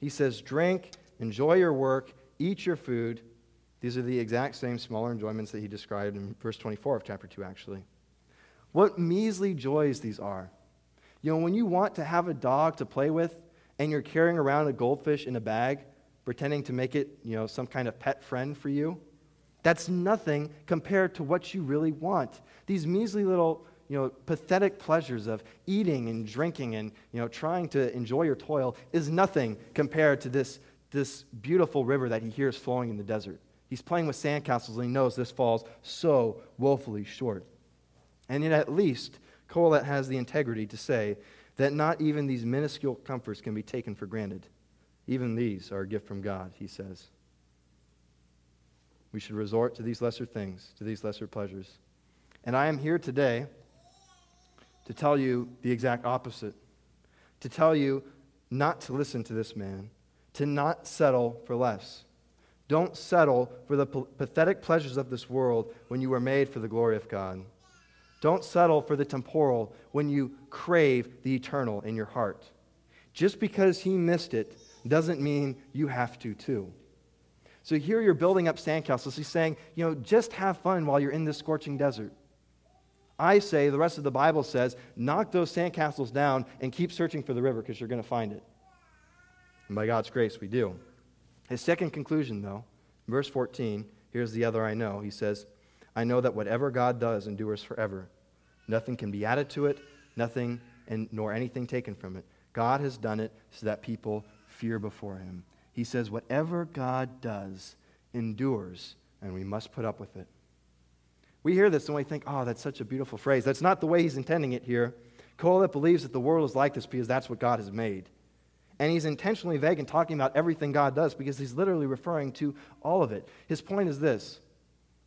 He says, drink, enjoy your work, eat your food. These are the exact same smaller enjoyments that he described in verse 24 of chapter 2, actually. What measly joys these are. You know, when you want to have a dog to play with and you're carrying around a goldfish in a bag, pretending to make it, you know, some kind of pet friend for you, That's nothing compared to what you really want. These measly little, you know, pathetic pleasures of eating and drinking and, you know, trying to enjoy your toil is nothing compared to this, this beautiful river that he hears flowing in the desert. He's playing with sandcastles and he knows this falls so woefully short. And yet, at least, Kohelet has the integrity to say that not even these minuscule comforts can be taken for granted. Even these are a gift from God, he says. We should resort to these lesser things, to these lesser pleasures. And I am here today to tell you the exact opposite. To tell you not to listen to this man, to not settle for less. Don't settle for the pathetic pleasures of this world when you were made for the glory of God. Don't settle for the temporal when you crave the eternal in your heart. Just because he missed it doesn't mean you have to, too. So here you're building up sandcastles. He's saying, you know, just have fun while you're in this scorching desert. I say, the rest of the Bible says, knock those sandcastles down and keep searching for the river because you're going to find it. And by God's grace, we do. His second conclusion, though, verse 14, here's the other I know. He says, I know that whatever God does endures forever. Nothing can be added to it, nothing and nor anything taken from it. God has done it so that people fear before him. He says, whatever God does endures, and we must put up with it. We hear this and we think, oh, that's such a beautiful phrase. That's not the way he's intending it here. Kohelet believes that the world is like this because that's what God has made. And he's intentionally vague in talking about everything God does because he's literally referring to all of it. His point is this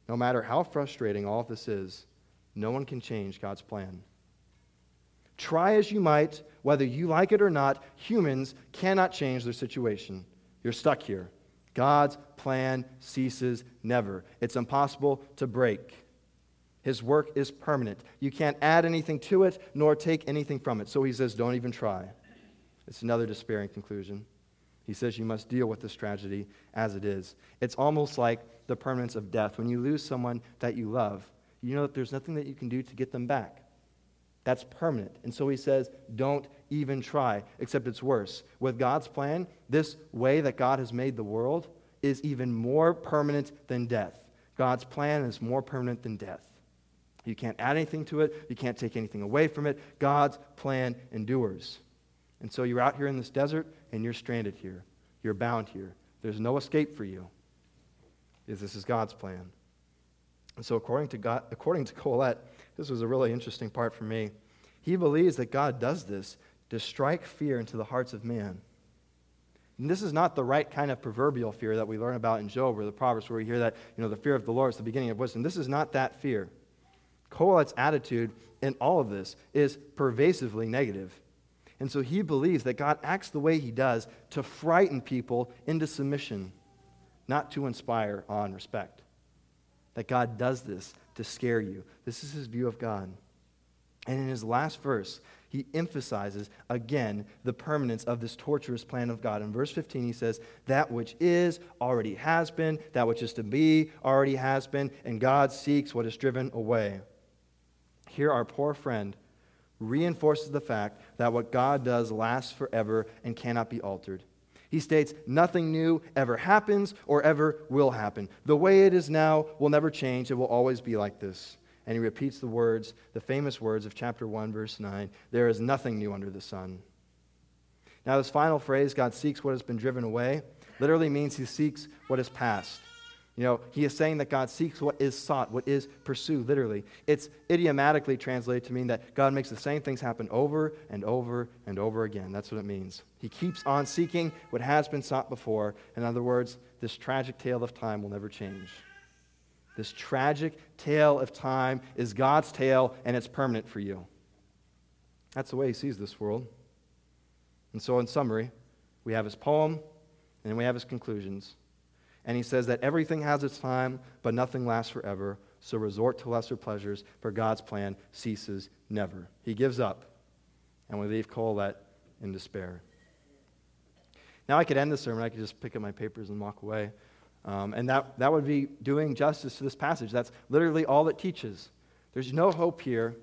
no matter how frustrating all this is, no one can change God's plan. Try as you might, whether you like it or not, humans cannot change their situation. You're stuck here. God's plan ceases never. It's impossible to break. His work is permanent. You can't add anything to it nor take anything from it. So he says, don't even try. It's another despairing conclusion. He says you must deal with this tragedy as it is. It's almost like the permanence of death. When you lose someone that you love, you know that there's nothing that you can do to get them back. That's permanent. And so he says, don't even try, except it's worse. With God's plan, this way that God has made the world is even more permanent than death. God's plan is more permanent than death. You can't add anything to it, you can't take anything away from it. God's plan endures. And so you're out here in this desert and you're stranded here. You're bound here. There's no escape for you. Is this is God's plan. And so according to God, according to Kohelet, this was a really interesting part for me. He believes that God does this to strike fear into the hearts of man. And this is not the right kind of proverbial fear that we learn about in Job or the Proverbs, where we hear that, you know, the fear of the Lord is the beginning of wisdom. This is not that fear. Kohelet's attitude in all of this is pervasively negative. And so he believes that God acts the way he does to frighten people into submission, not to inspire awe and respect. That God does this to scare you. This is his view of God. And in his last verse, he emphasizes again the permanence of this torturous plan of God. In verse 15, he says, That which is already has been, that which is to be already has been, and God seeks what is driven away. Here, our poor friend reinforces the fact that what God does lasts forever and cannot be altered. He states, Nothing new ever happens or ever will happen. The way it is now will never change. It will always be like this. And he repeats the words, the famous words of chapter 1, verse 9 There is nothing new under the sun. Now, this final phrase, God seeks what has been driven away, literally means he seeks what is past. You know, he is saying that God seeks what is sought, what is pursued, literally. It's idiomatically translated to mean that God makes the same things happen over and over and over again. That's what it means. He keeps on seeking what has been sought before. In other words, this tragic tale of time will never change. This tragic tale of time is God's tale, and it's permanent for you. That's the way he sees this world. And so, in summary, we have his poem, and then we have his conclusions. And he says that everything has its time, but nothing lasts forever. So resort to lesser pleasures, for God's plan ceases never. He gives up, and we leave Kohelet in despair. Now, I could end the sermon. I could just pick up my papers and walk away. Um, and that, that would be doing justice to this passage. That's literally all it teaches. There's no hope here,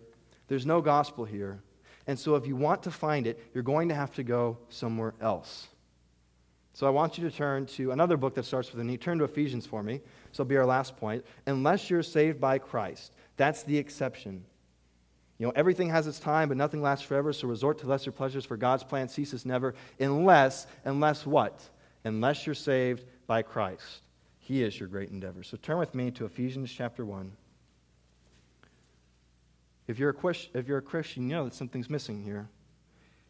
there's no gospel here. And so, if you want to find it, you're going to have to go somewhere else. So I want you to turn to another book that starts with an E. Turn to Ephesians for me. So it'll be our last point. Unless you're saved by Christ, that's the exception. You know, everything has its time, but nothing lasts forever, so resort to lesser pleasures, for God's plan ceases never, unless, unless what? Unless you're saved by Christ. He is your great endeavor. So turn with me to Ephesians chapter 1. If you're a, if you're a Christian, you know that something's missing here.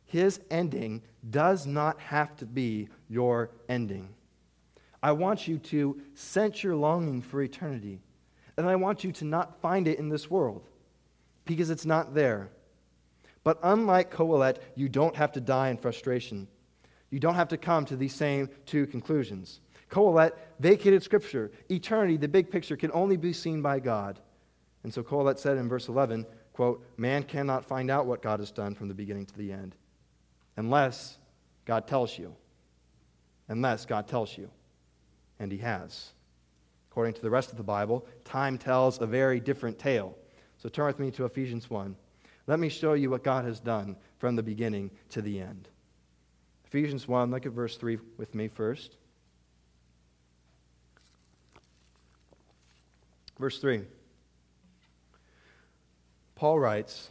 His ending does not have to be your ending. I want you to sense your longing for eternity, and I want you to not find it in this world because it's not there. But unlike Kohelet, you don't have to die in frustration. You don't have to come to these same two conclusions. Kohelet vacated Scripture. Eternity, the big picture, can only be seen by God. And so Kohelet said in verse 11, quote, Man cannot find out what God has done from the beginning to the end unless God tells you. Unless God tells you. And He has. According to the rest of the Bible, time tells a very different tale. So turn with me to Ephesians 1. Let me show you what God has done from the beginning to the end. Ephesians 1, look at verse 3 with me first. Verse 3. Paul writes,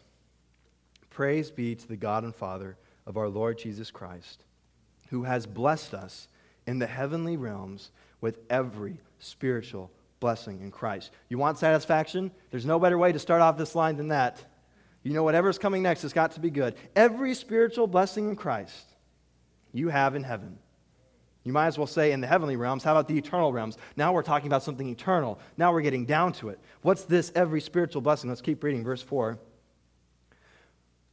Praise be to the God and Father of our Lord Jesus Christ, who has blessed us in the heavenly realms with every spiritual blessing in Christ. You want satisfaction? There's no better way to start off this line than that. You know, whatever's coming next has got to be good. Every spiritual blessing in Christ you have in heaven. You might as well say in the heavenly realms. How about the eternal realms? Now we're talking about something eternal. Now we're getting down to it. What's this every spiritual blessing? Let's keep reading verse 4.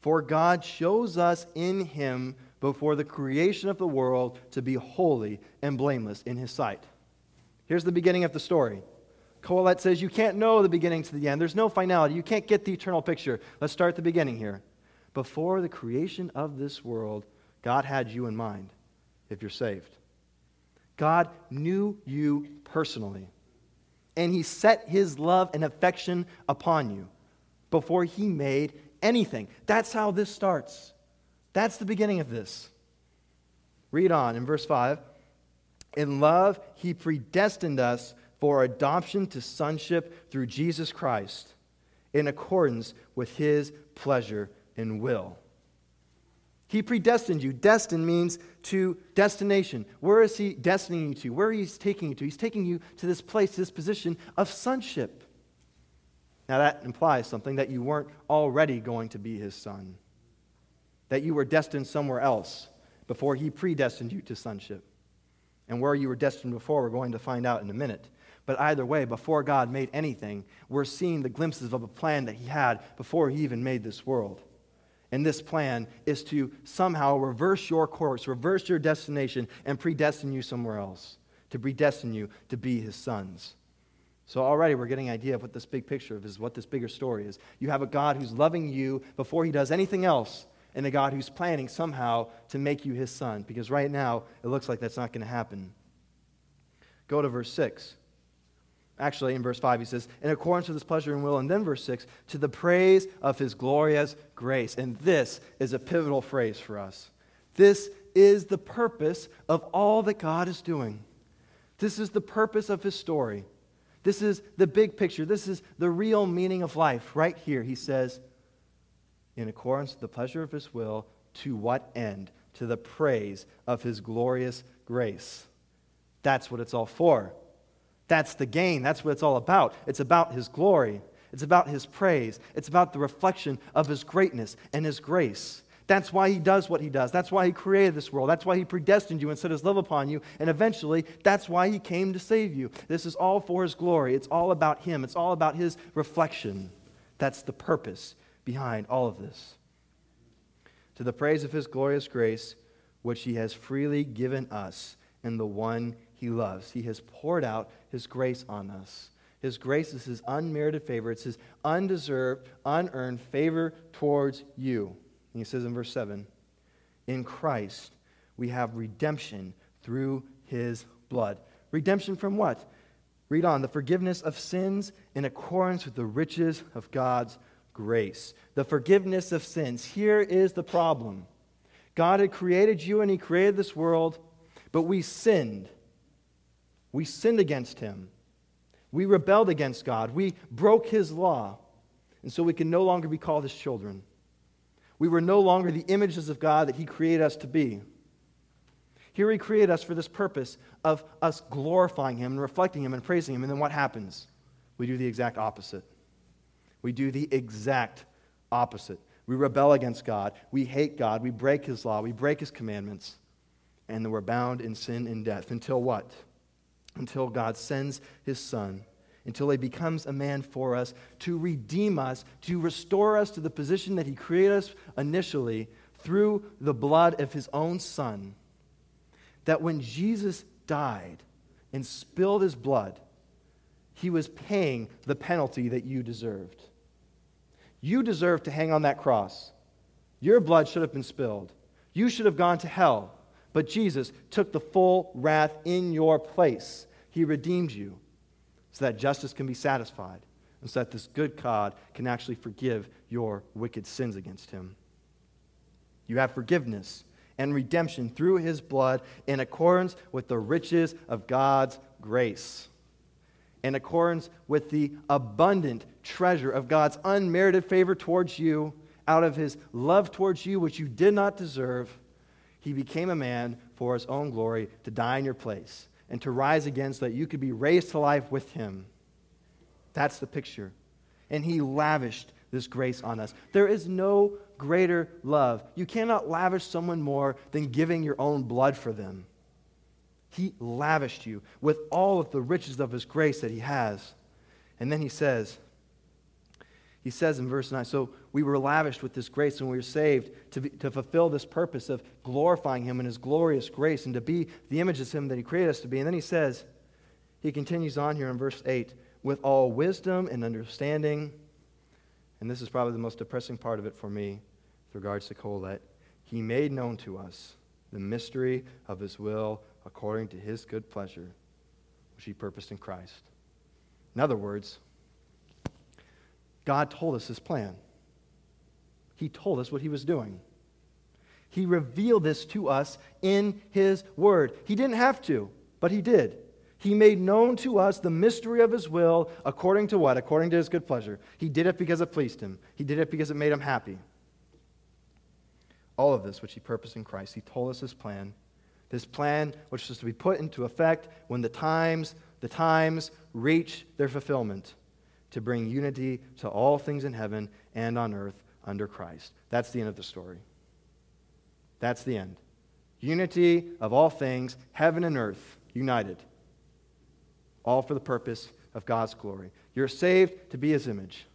For God shows us in him before the creation of the world to be holy and blameless in his sight. Here's the beginning of the story. Kohelet says you can't know the beginning to the end. There's no finality. You can't get the eternal picture. Let's start at the beginning here. Before the creation of this world, God had you in mind if you're saved. God knew you personally, and He set His love and affection upon you before He made anything. That's how this starts. That's the beginning of this. Read on in verse 5. In love, He predestined us for adoption to sonship through Jesus Christ in accordance with His pleasure and will. He predestined you. Destined means to destination. Where is He destining you to? Where He's taking you to? He's taking you to this place, this position of sonship. Now, that implies something that you weren't already going to be His son, that you were destined somewhere else before He predestined you to sonship. And where you were destined before, we're going to find out in a minute. But either way, before God made anything, we're seeing the glimpses of a plan that He had before He even made this world. And this plan is to somehow reverse your course, reverse your destination, and predestine you somewhere else, to predestine you to be his sons. So already we're getting an idea of what this big picture of is, what this bigger story is. You have a God who's loving you before he does anything else, and a God who's planning somehow to make you his son, because right now it looks like that's not going to happen. Go to verse 6. Actually, in verse 5, he says, in accordance with his pleasure and will. And then verse 6, to the praise of his glorious grace. And this is a pivotal phrase for us. This is the purpose of all that God is doing. This is the purpose of his story. This is the big picture. This is the real meaning of life right here. He says, in accordance with the pleasure of his will, to what end? To the praise of his glorious grace. That's what it's all for. That's the gain. That's what it's all about. It's about His glory, it's about His praise, it's about the reflection of His greatness and His grace. That's why He does what He does. That's why He created this world. That's why He predestined you and set His love upon you. And eventually, that's why He came to save you. This is all for His glory. It's all about Him, it's all about His reflection. That's the purpose behind all of this. To the praise of His glorious grace, which He has freely given us in the one he loves. He has poured out his grace on us. His grace is his unmerited favor, it's his undeserved, unearned favor towards you. And he says in verse 7 In Christ we have redemption through his blood. Redemption from what? Read on the forgiveness of sins in accordance with the riches of God's grace. The forgiveness of sins. Here is the problem God had created you and he created this world But we sinned. We sinned against him. We rebelled against God. We broke his law. And so we can no longer be called his children. We were no longer the images of God that he created us to be. Here he created us for this purpose of us glorifying him and reflecting him and praising him. And then what happens? We do the exact opposite. We do the exact opposite. We rebel against God. We hate God. We break his law. We break his commandments. And then we're bound in sin and death. Until what? Until God sends his son until he becomes a man for us, to redeem us, to restore us to the position that he created us initially through the blood of his own son. That when Jesus died and spilled his blood, he was paying the penalty that you deserved. You deserved to hang on that cross. Your blood should have been spilled. You should have gone to hell. But Jesus took the full wrath in your place. He redeemed you so that justice can be satisfied, and so that this good God can actually forgive your wicked sins against him. You have forgiveness and redemption through his blood in accordance with the riches of God's grace, in accordance with the abundant treasure of God's unmerited favor towards you, out of his love towards you, which you did not deserve. He became a man for his own glory to die in your place and to rise again so that you could be raised to life with him. That's the picture. And he lavished this grace on us. There is no greater love. You cannot lavish someone more than giving your own blood for them. He lavished you with all of the riches of his grace that he has. And then he says, he says in verse 9, so we were lavished with this grace and we were saved to, be, to fulfill this purpose of glorifying him in his glorious grace and to be the image of him that he created us to be. And then he says, he continues on here in verse 8, with all wisdom and understanding. And this is probably the most depressing part of it for me with regards to Kohelet. He made known to us the mystery of his will according to his good pleasure, which he purposed in Christ. In other words, God told us his plan. He told us what he was doing. He revealed this to us in his word. He didn't have to, but he did. He made known to us the mystery of his will according to what? According to his good pleasure. He did it because it pleased him, he did it because it made him happy. All of this, which he purposed in Christ, he told us his plan. This plan, which was to be put into effect when the times, the times reach their fulfillment to bring unity to all things in heaven and on earth under Christ. That's the end of the story. That's the end. Unity of all things, heaven and earth, united. All for the purpose of God's glory. You're saved to be his image.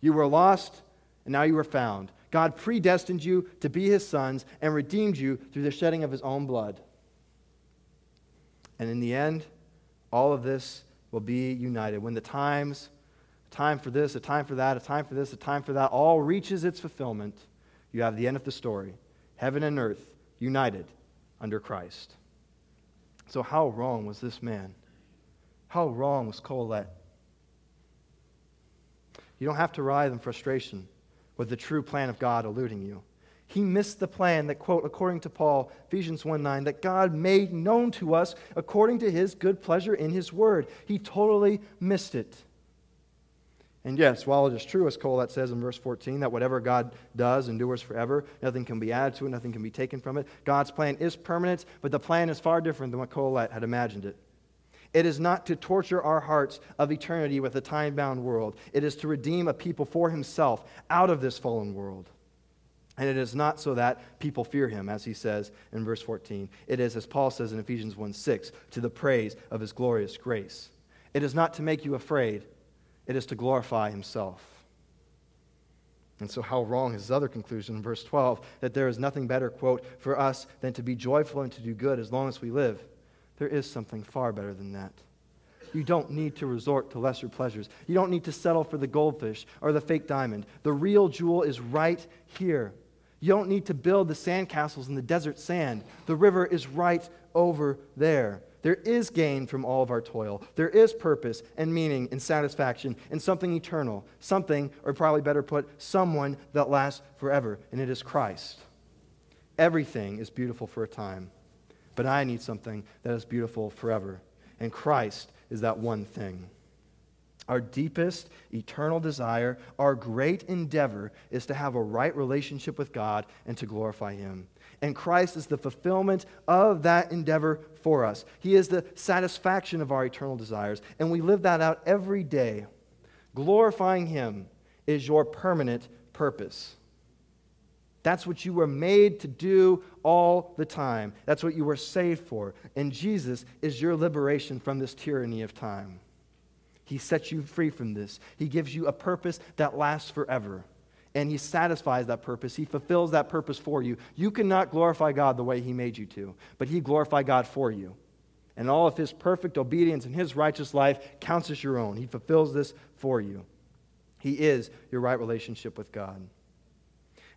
You were lost, and now you are found. God predestined you to be his sons and redeemed you through the shedding of his own blood. And in the end, all of this will be united. When the times time for this, a time for that, a time for this, a time for that, all reaches its fulfillment, you have the end of the story heaven and earth united under Christ. So, how wrong was this man? How wrong was Kohelet? You don't have to writhe in frustration with the true plan of God eluding you. He missed the plan that, quote, according to Paul, Ephesians 1 9, that God made known to us according to his good pleasure in his word. He totally missed it. And yes, while it is true, as Kohelet says in verse 14, that whatever God does endures forever, nothing can be added to it, nothing can be taken from it. God's plan is permanent, but the plan is far different than what Kohelet had imagined it. It is not to torture our hearts of eternity with a time bound world, it is to redeem a people for himself out of this fallen world. And it is not so that people fear him, as he says in verse 14. It is, as Paul says in Ephesians 1 6, to the praise of his glorious grace. It is not to make you afraid it is to glorify himself. And so, how wrong is his other conclusion in verse 12 that there is nothing better, quote, for us than to be joyful and to do good as long as we live? There is something far better than that. You don't need to resort to lesser pleasures. You don't need to settle for the goldfish or the fake diamond. The real jewel is right here. You don't need to build the sandcastles in the desert sand. The river is right over there. There is gain from all of our toil. There is purpose and meaning and satisfaction and something eternal, something, or probably better put, someone that lasts forever, and it is Christ. Everything is beautiful for a time, but I need something that is beautiful forever. And Christ is that one thing. Our deepest eternal desire, our great endeavor is to have a right relationship with God and to glorify Him. And Christ is the fulfillment of that endeavor for us. He is the satisfaction of our eternal desires. And we live that out every day. Glorifying Him is your permanent purpose. That's what you were made to do all the time. That's what you were saved for. And Jesus is your liberation from this tyranny of time. He sets you free from this. He gives you a purpose that lasts forever. And He satisfies that purpose. He fulfills that purpose for you. You cannot glorify God the way He made you to, but He glorified God for you. And all of His perfect obedience and His righteous life counts as your own. He fulfills this for you. He is your right relationship with God.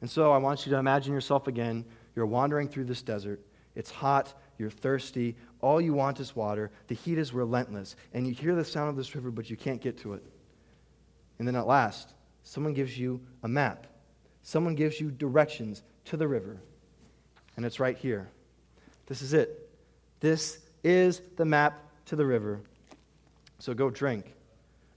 And so I want you to imagine yourself again. You're wandering through this desert. It's hot. You're thirsty. All you want is water. The heat is relentless. And you hear the sound of this river, but you can't get to it. And then at last, someone gives you a map. Someone gives you directions to the river. And it's right here. This is it. This is the map to the river. So go drink.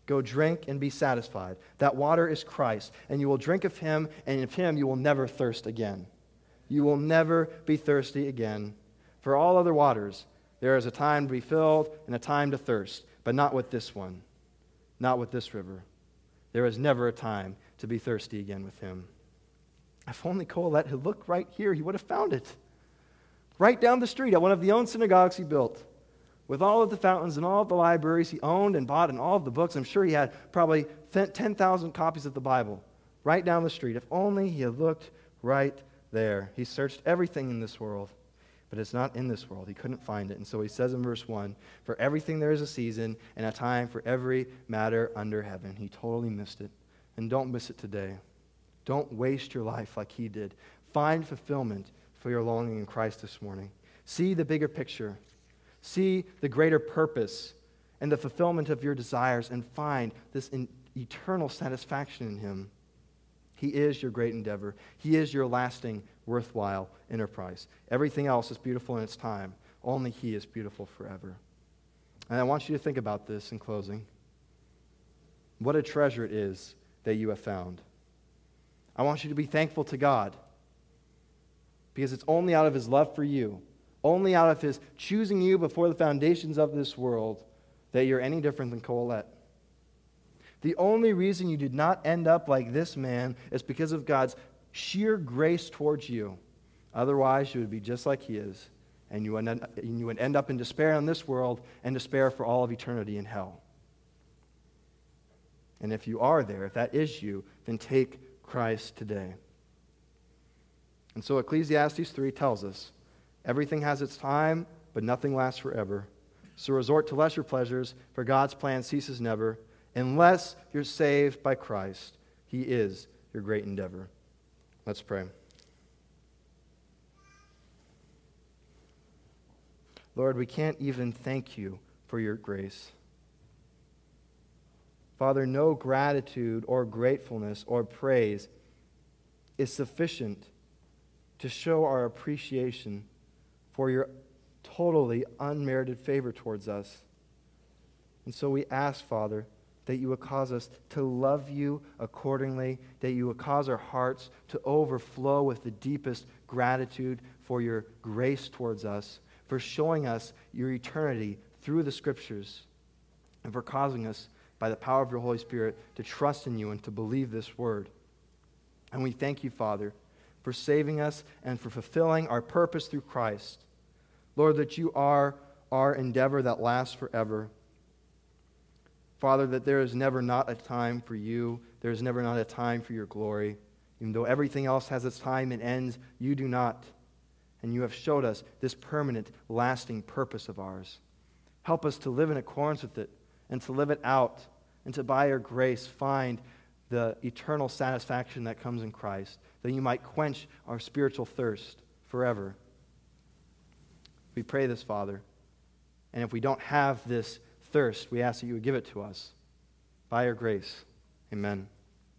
Go drink and be satisfied. That water is Christ, and you will drink of him, and of him you will never thirst again. You will never be thirsty again. For all other waters, there is a time to be filled and a time to thirst, but not with this one, not with this river. There is never a time to be thirsty again with him. If only Kohelet had looked right here, he would have found it. Right down the street at one of the own synagogues he built with all of the fountains and all of the libraries he owned and bought and all of the books. I'm sure he had probably 10,000 copies of the Bible right down the street. If only he had looked right there. He searched everything in this world, but it's not in this world. He couldn't find it. And so he says in verse 1 For everything there is a season and a time for every matter under heaven. He totally missed it. And don't miss it today. Don't waste your life like he did. Find fulfillment for your longing in Christ this morning. See the bigger picture. See the greater purpose and the fulfillment of your desires and find this eternal satisfaction in Him. He is your great endeavor. He is your lasting, worthwhile enterprise. Everything else is beautiful in its time. Only He is beautiful forever. And I want you to think about this in closing. What a treasure it is that you have found. I want you to be thankful to God because it's only out of His love for you only out of his choosing you before the foundations of this world that you're any different than Kohelet. The only reason you did not end up like this man is because of God's sheer grace towards you. Otherwise, you would be just like he is, and you would, end, up in despair in this world and despair for all of eternity in hell. And if you are there, if that is you, then take Christ today. And so Ecclesiastes 3 tells us Everything has its time, but nothing lasts forever. So resort to lesser pleasures, for God's plan ceases never, unless you're saved by Christ. He is your great endeavor. Let's pray. Lord, we can't even thank you for your grace. Father, no gratitude or gratefulness or praise is sufficient to show our appreciation for your totally unmerited favor towards us. And so we ask, Father, that you would cause us to love you accordingly, that you would cause our hearts to overflow with the deepest gratitude for your grace towards us, for showing us your eternity through the scriptures, and for causing us, by the power of your Holy Spirit, to trust in you and to believe this word. And we thank you, Father, for saving us and for fulfilling our purpose through Christ. Lord, that you are our endeavor that lasts forever. Father, that there is never not a time for you, there is never not a time for your glory. Even though everything else has its time and ends, you do not. And you have showed us this permanent, lasting purpose of ours. Help us to live in accordance with it and to live it out and to, by your grace, find the eternal satisfaction that comes in Christ, that you might quench our spiritual thirst forever. We pray this, Father. And if we don't have this thirst, we ask that you would give it to us by your grace. Amen.